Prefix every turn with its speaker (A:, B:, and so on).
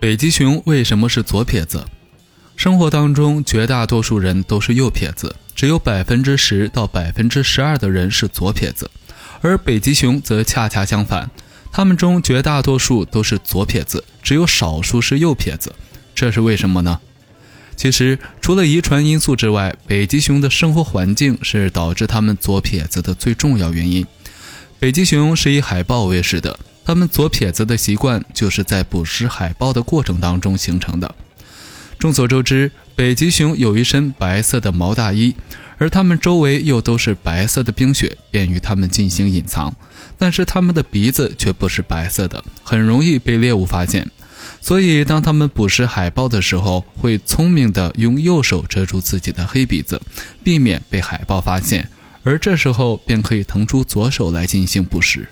A: 北极熊为什么是左撇子？生活当中，绝大多数人都是右撇子，只有百分之十到百分之十二的人是左撇子，而北极熊则恰恰相反，它们中绝大多数都是左撇子，只有少数是右撇子。这是为什么呢？其实，除了遗传因素之外，北极熊的生活环境是导致它们左撇子的最重要原因。北极熊是以海豹为食的。他们左撇子的习惯就是在捕食海豹的过程当中形成的。众所周知，北极熊有一身白色的毛大衣，而它们周围又都是白色的冰雪，便于它们进行隐藏。但是它们的鼻子却不是白色的，很容易被猎物发现。所以，当它们捕食海豹的时候，会聪明地用右手遮住自己的黑鼻子，避免被海豹发现，而这时候便可以腾出左手来进行捕食。